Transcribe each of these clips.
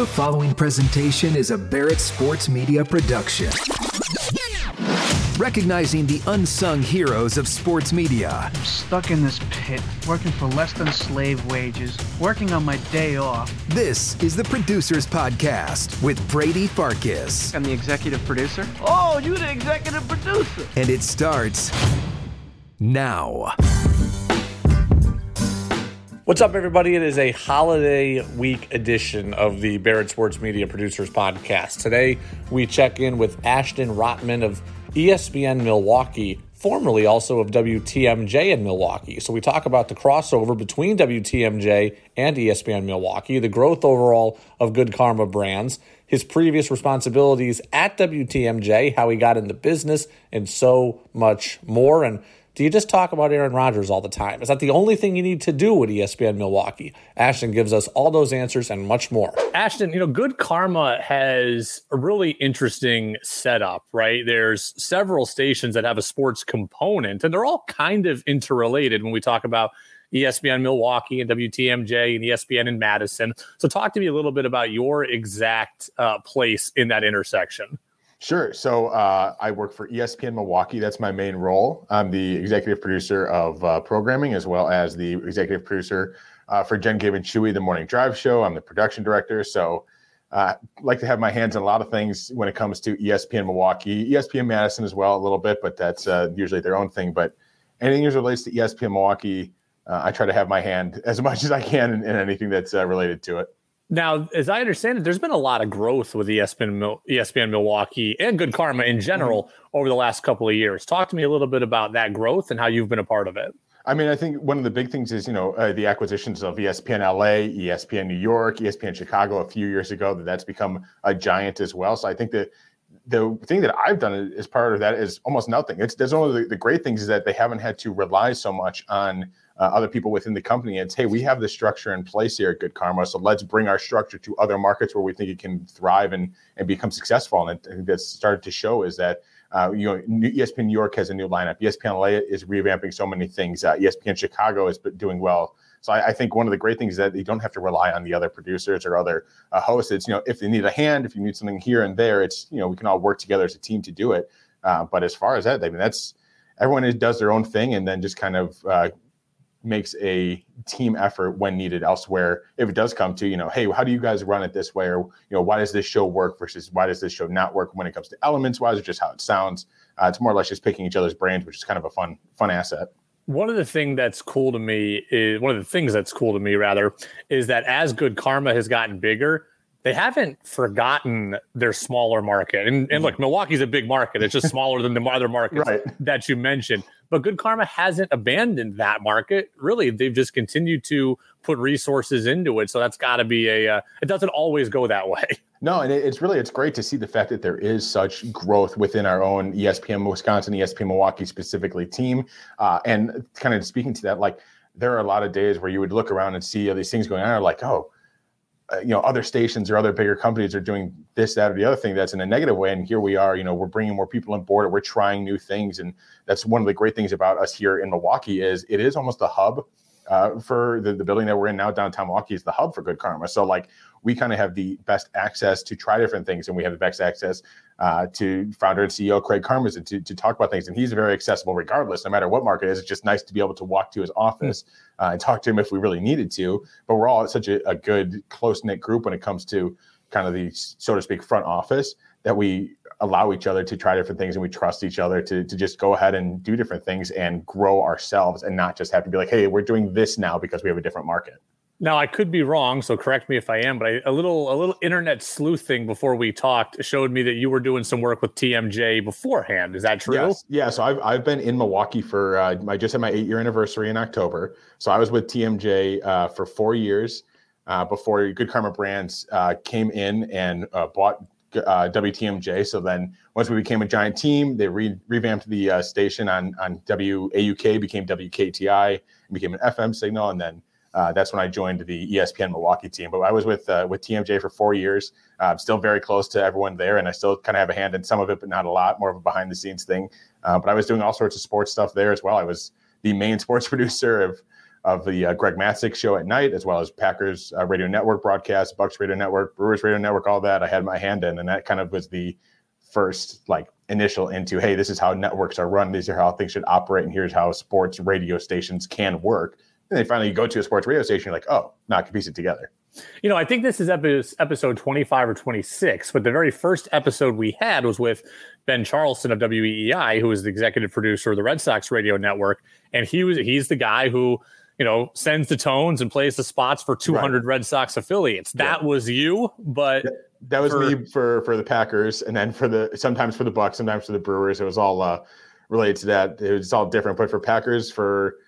The following presentation is a Barrett Sports Media production. Recognizing the unsung heroes of sports media. I'm stuck in this pit, working for less than slave wages, working on my day off. This is the Producers Podcast with Brady Farkas. I'm the executive producer. Oh, you're the executive producer. And it starts now. What's up, everybody? It is a holiday week edition of the Barrett Sports Media Producers Podcast. Today, we check in with Ashton Rotman of ESPN Milwaukee, formerly also of WTMJ in Milwaukee. So, we talk about the crossover between WTMJ and ESPN Milwaukee, the growth overall of Good Karma Brands, his previous responsibilities at WTMJ, how he got in the business, and so much more. And do you just talk about Aaron Rodgers all the time? Is that the only thing you need to do with ESPN Milwaukee? Ashton gives us all those answers and much more. Ashton, you know, Good Karma has a really interesting setup, right? There's several stations that have a sports component, and they're all kind of interrelated when we talk about ESPN Milwaukee and WTMJ and ESPN in Madison. So, talk to me a little bit about your exact uh, place in that intersection. Sure. So uh, I work for ESPN Milwaukee. That's my main role. I'm the executive producer of uh, programming as well as the executive producer uh, for Jen Gabe and Chewy, the morning drive show. I'm the production director. So I uh, like to have my hands in a lot of things when it comes to ESPN Milwaukee, ESPN Madison as well, a little bit, but that's uh, usually their own thing. But anything as relates to ESPN Milwaukee, uh, I try to have my hand as much as I can in, in anything that's related to it. Now, as I understand it, there's been a lot of growth with ESPN, ESPN Milwaukee and Good Karma in general mm-hmm. over the last couple of years. Talk to me a little bit about that growth and how you've been a part of it. I mean, I think one of the big things is, you know, uh, the acquisitions of ESPN LA, ESPN New York, ESPN Chicago a few years ago, that that's become a giant as well. So I think that the thing that I've done as part of that is almost nothing. It's there's one of the, the great things is that they haven't had to rely so much on uh, other people within the company. It's hey, we have the structure in place here at Good Karma, so let's bring our structure to other markets where we think it can thrive and and become successful. And I think that's started to show is that. Uh, you know, ESPN New York has a new lineup. ESPN LA is revamping so many things. Uh, ESPN Chicago is doing well. So I, I, think one of the great things is that you don't have to rely on the other producers or other uh, hosts. It's you know if they need a hand, if you need something here and there, it's you know we can all work together as a team to do it. Uh, but as far as that, I mean that's everyone does their own thing and then just kind of uh, makes a team effort when needed elsewhere if it does come to you know hey how do you guys run it this way or you know why does this show work versus why does this show not work when it comes to elements wise or just how it sounds uh, it's more or less just picking each other's brains which is kind of a fun fun asset one of the things that's cool to me is one of the things that's cool to me rather is that as good karma has gotten bigger they haven't forgotten their smaller market. And, and look, mm-hmm. Milwaukee's a big market. It's just smaller than the other markets right. that you mentioned. But Good Karma hasn't abandoned that market. Really, they've just continued to put resources into it. So that's got to be a. Uh, it doesn't always go that way. No, and it's really it's great to see the fact that there is such growth within our own ESPN Wisconsin, ESPN Milwaukee specifically team, uh, and kind of speaking to that, like there are a lot of days where you would look around and see all these things going on, like oh uh, you know other stations or other bigger companies are doing this that or the other thing that's in a negative way and here we are you know we're bringing more people on board we're trying new things and that's one of the great things about us here in milwaukee is it is almost a hub uh, for the, the building that we're in now downtown milwaukee is the hub for good karma so like we kind of have the best access to try different things and we have the best access uh, to founder and CEO Craig Karmazin to, to talk about things. And he's very accessible regardless, no matter what market it is. It's just nice to be able to walk to his office uh, and talk to him if we really needed to. But we're all such a, a good, close knit group when it comes to kind of the, so to speak, front office that we allow each other to try different things and we trust each other to, to just go ahead and do different things and grow ourselves and not just have to be like, hey, we're doing this now because we have a different market. Now I could be wrong, so correct me if I am. But I, a little a little internet sleuthing before we talked showed me that you were doing some work with TMJ beforehand. Is that true? Yes. Yeah. So I've I've been in Milwaukee for uh, I just had my eight year anniversary in October. So I was with TMJ uh, for four years uh, before Good Karma Brands uh, came in and uh, bought uh, WTMJ. So then once we became a giant team, they re- revamped the station on on WAUK, became WKTI, became an FM signal, and then uh, that's when I joined the ESPN Milwaukee team. But I was with uh, with TMJ for four years. Uh, I'm still very close to everyone there, and I still kind of have a hand in some of it, but not a lot. More of a behind the scenes thing. Uh, but I was doing all sorts of sports stuff there as well. I was the main sports producer of of the uh, Greg Matzek show at night, as well as Packers uh, Radio Network broadcast, Bucks Radio Network, Brewers Radio Network, all that. I had my hand in, and that kind of was the first like initial into hey, this is how networks are run. These are how things should operate, and here's how sports radio stations can work. And then finally you go to a sports radio station, you're like, oh, now I can piece it together. You know, I think this is episode 25 or 26, but the very first episode we had was with Ben Charleston of WEEI, who is the executive producer of the Red Sox radio network. And he was he's the guy who, you know, sends the tones and plays the spots for 200 right. Red Sox affiliates. That yeah. was you, but that was for, me for for the Packers and then for the sometimes for the Bucks, sometimes for the Brewers. It was all uh related to that. It was all different, but for Packers for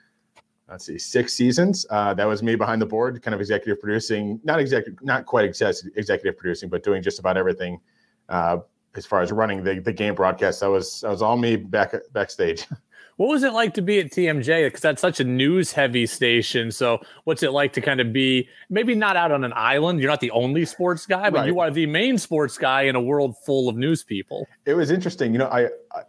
let's see, six seasons. Uh, that was me behind the board, kind of executive producing, not executive, not quite executive producing, but doing just about everything uh, as far as running the, the game broadcast. That was that was all me back backstage. What was it like to be at TMJ? Because that's such a news heavy station. So, what's it like to kind of be maybe not out on an island? You're not the only sports guy, but right. you are the main sports guy in a world full of news people. It was interesting. You know, I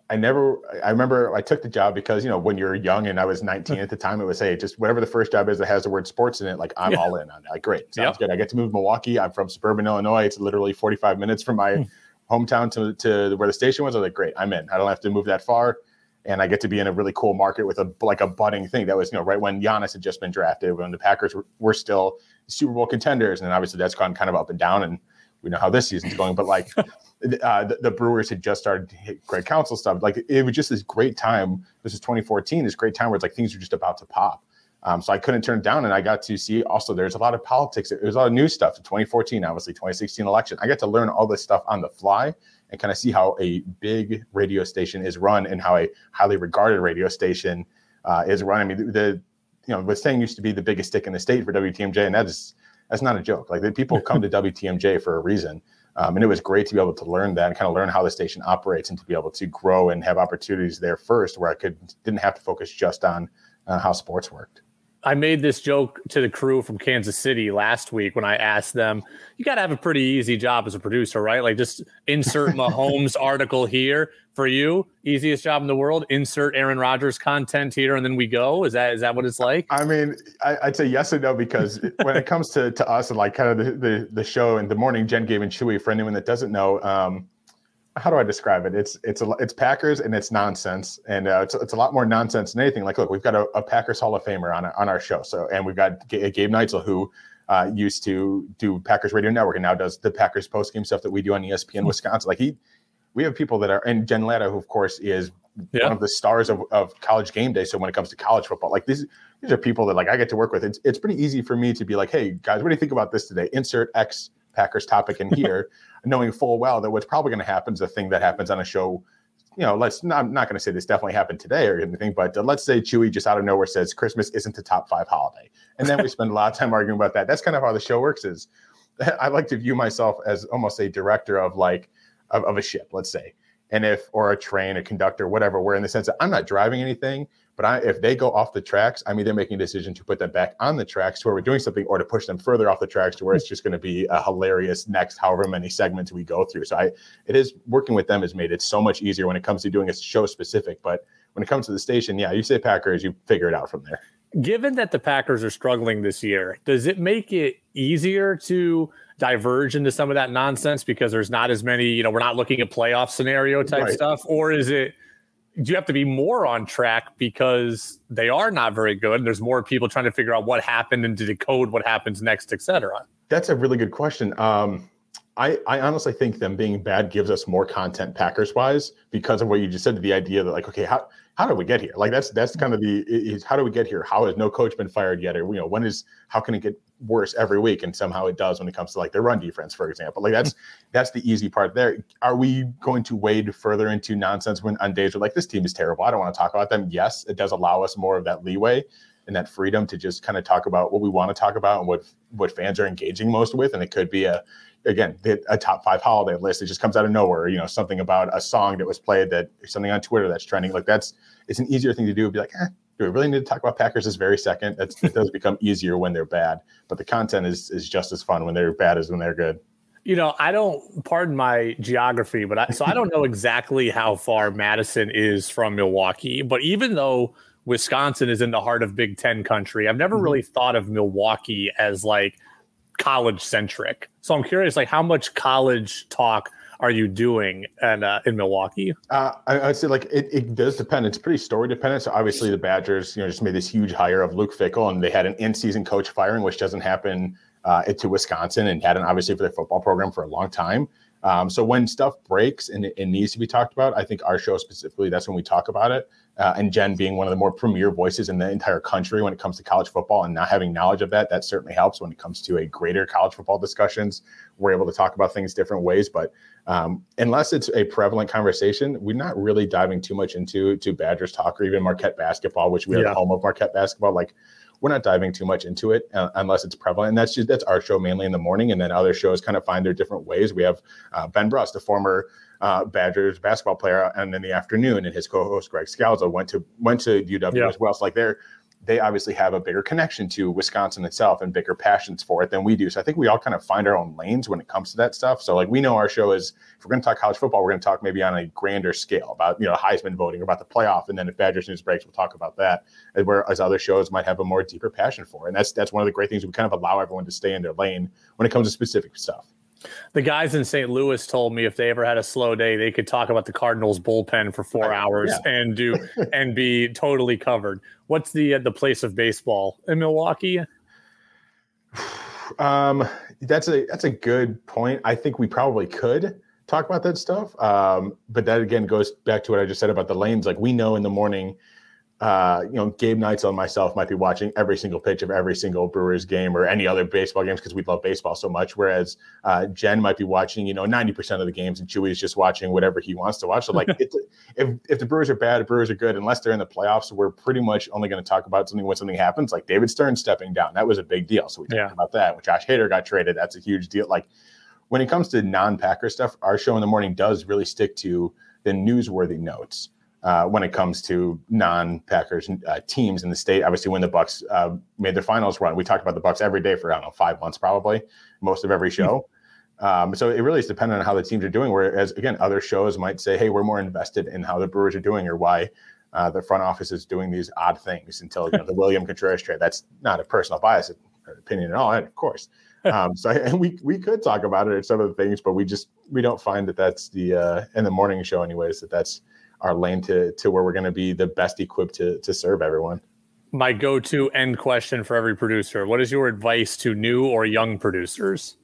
I never I remember I took the job because you know when you're young and I was 19 at the time, it was hey just whatever the first job is that has the word sports in it, like I'm yeah. all in on it. Like great, sounds yep. good. I get to move to Milwaukee. I'm from suburban Illinois. It's literally 45 minutes from my hmm. hometown to to where the station was. I was like, great, I'm in. I don't have to move that far and I get to be in a really cool market with a like a budding thing. That was you know right when Giannis had just been drafted, when the Packers were, were still Super Bowl contenders, and obviously that's gone kind of up and down, and we know how this season's going. But like uh, the, the, Brewers had just started Craig Counsell stuff. Like it was just this great time. This is 2014. This great time where it's like things are just about to pop. Um, so I couldn't turn it down, and I got to see also there's a lot of politics. There's a lot of new stuff. 2014, obviously 2016 election. I got to learn all this stuff on the fly and kind of see how a big radio station is run and how a highly regarded radio station uh, is run. I mean, the, the you know, the saying used to be the biggest stick in the state for WTMJ, and that is that's not a joke. Like the people come to WTMJ for a reason. Um, and it was great to be able to learn that and kind of learn how the station operates and to be able to grow and have opportunities there first where I could didn't have to focus just on uh, how sports worked. I made this joke to the crew from Kansas City last week when I asked them, "You got to have a pretty easy job as a producer, right? Like just insert Mahomes article here for you, easiest job in the world. Insert Aaron Rodgers content here, and then we go. Is that is that what it's like? I mean, I, would say yes and no because when it comes to to us and like kind of the the, the show in the morning, Jen Gabe and Chewy for anyone that doesn't know. Um, how do I describe it? It's it's a, it's Packers and it's nonsense, and uh, it's it's a lot more nonsense than anything. Like, look, we've got a, a Packers Hall of Famer on on our show, so and we've got G- Gabe Neitzel who uh, used to do Packers Radio Network and now does the Packers post game stuff that we do on ESPN hmm. Wisconsin. Like he, we have people that are and Jen Lada, who of course is yeah. one of the stars of, of college game day. So when it comes to college football, like these these are people that like I get to work with. It's it's pretty easy for me to be like, hey guys, what do you think about this today? Insert X Packers topic in here. knowing full well that what's probably going to happen is the thing that happens on a show. You know, let's not, I'm not going to say this definitely happened today or anything, but uh, let's say Chewy just out of nowhere says Christmas isn't a top five holiday. And then we spend a lot of time arguing about that. That's kind of how the show works is I like to view myself as almost a director of like, of, of a ship, let's say. And if, or a train, a conductor, whatever, where in the sense that I'm not driving anything, but I, if they go off the tracks, I'm either making a decision to put them back on the tracks to where we're doing something, or to push them further off the tracks to where it's just going to be a hilarious next however many segments we go through. So I, it is working with them has made it so much easier when it comes to doing a show specific. But when it comes to the station, yeah, you say Packers, you figure it out from there. Given that the Packers are struggling this year, does it make it easier to diverge into some of that nonsense because there's not as many, you know, we're not looking at playoff scenario type right. stuff, or is it? Do you have to be more on track because they are not very good. And there's more people trying to figure out what happened and to decode what happens next et cetera. That's a really good question. Um, I, I honestly think them being bad gives us more content packers wise because of what you just said to the idea that like okay how how did we get here? Like that's that's kind of the is how do we get here? How has no coach been fired yet? Or you know when is how can it get worse every week and somehow it does when it comes to like their run defense for example. Like that's that's the easy part there. Are we going to wade further into nonsense when on days where like this team is terrible? I don't want to talk about them. Yes it does allow us more of that leeway and that freedom to just kind of talk about what we want to talk about and what what fans are engaging most with and it could be a again a top five holiday list. It just comes out of nowhere you know something about a song that was played that something on twitter that's trending. Like that's it's an easier thing to do be like eh, do we really need to talk about Packers this very second? That's, it does become easier when they're bad, but the content is is just as fun when they're bad as when they're good. You know, I don't pardon my geography, but I, so I don't know exactly how far Madison is from Milwaukee. But even though Wisconsin is in the heart of Big Ten country. I've never mm-hmm. really thought of Milwaukee as like college centric. So I'm curious, like, how much college talk are you doing and uh, in Milwaukee? Uh, I, would say like it, it does depend. It's pretty story dependent. So obviously the Badgers, you know, just made this huge hire of Luke Fickell, and they had an in-season coach firing, which doesn't happen uh, to Wisconsin, and hadn't obviously for their football program for a long time. Um, so when stuff breaks and it, it, needs to be talked about, I think our show specifically, that's when we talk about it. Uh, and Jen being one of the more premier voices in the entire country when it comes to college football and not having knowledge of that, that certainly helps when it comes to a greater college football discussions. We're able to talk about things different ways, but um, unless it's a prevalent conversation, we're not really diving too much into to Badgers talk or even Marquette basketball, which we are yeah. the home of Marquette basketball. Like we're not diving too much into it uh, unless it's prevalent. And that's just that's our show mainly in the morning, and then other shows kind of find their different ways. We have uh, Ben Brust, the former uh, Badgers basketball player, and in the afternoon, and his co-host Greg Scalzo went to went to UW yeah. as well. So like they're they obviously have a bigger connection to Wisconsin itself and bigger passions for it than we do. So I think we all kind of find our own lanes when it comes to that stuff. So like we know our show is if we're going to talk college football, we're going to talk maybe on a grander scale about you know Heisman voting about the playoff, and then if Badgers news breaks, we'll talk about that. Uh, whereas other shows might have a more deeper passion for, and that's that's one of the great things we kind of allow everyone to stay in their lane when it comes to specific stuff. The guys in St. Louis told me if they ever had a slow day, they could talk about the Cardinals bullpen for four hours yeah. and do and be totally covered. What's the uh, the place of baseball in Milwaukee? Um, that's a that's a good point. I think we probably could talk about that stuff. Um, but that again goes back to what I just said about the lanes. Like we know in the morning uh, you know, Gabe Neitzel and myself might be watching every single pitch of every single Brewers game or any other baseball games because we love baseball so much. Whereas uh, Jen might be watching, you know, 90% of the games and Chewy is just watching whatever he wants to watch. So, like, if, if the Brewers are bad, the Brewers are good, unless they're in the playoffs, we're pretty much only going to talk about something when something happens, like David Stearns stepping down. That was a big deal. So, we talked yeah. about that. When Josh Hader got traded, that's a huge deal. Like, when it comes to non Packer stuff, our show in the morning does really stick to the newsworthy notes uh, when it comes to non-Packers uh, teams in the state. Obviously, when the Bucks uh, made their finals run, we talked about the Bucks every day for I don't know five months probably, most of every hmm. show. Um, so it really is dependent on how the teams are doing. Whereas again, other shows might say, "Hey, we're more invested in how the Brewers are doing or why." Uh, the front office is doing these odd things until you know, the William Contreras trade. That's not a personal bias opinion at all, and of course. Um, so and we we could talk about it at some of the things, but we just we don't find that that's the uh, in the morning show anyways that that's our lane to to where we're going to be the best equipped to to serve everyone. My go-to end question for every producer: What is your advice to new or young producers?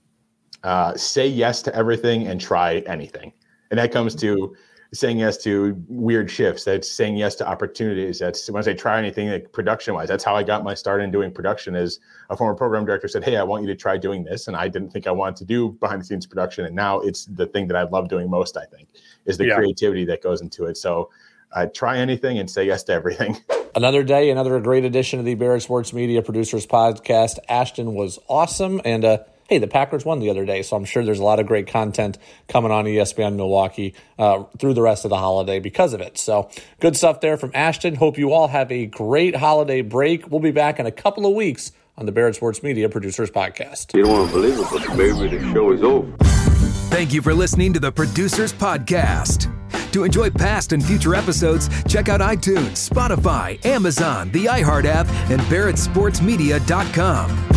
Uh, say yes to everything and try anything, and that comes to saying yes to weird shifts. That's saying yes to opportunities. That's when I say try anything like production wise. That's how I got my start in doing production. Is a former program director said, "Hey, I want you to try doing this," and I didn't think I wanted to do behind the scenes production, and now it's the thing that I love doing most. I think is the yeah. creativity that goes into it. So uh, try anything and say yes to everything. Another day, another great edition of the Barrett Sports Media Producers Podcast. Ashton was awesome, and uh, hey, the Packers won the other day, so I'm sure there's a lot of great content coming on ESPN Milwaukee uh, through the rest of the holiday because of it. So good stuff there from Ashton. Hope you all have a great holiday break. We'll be back in a couple of weeks on the Barrett Sports Media Producers Podcast. You don't want to believe it, but maybe the show is over. Thank you for listening to the Producers Podcast. To enjoy past and future episodes, check out iTunes, Spotify, Amazon, the iHeart app, and BarrettSportsMedia.com.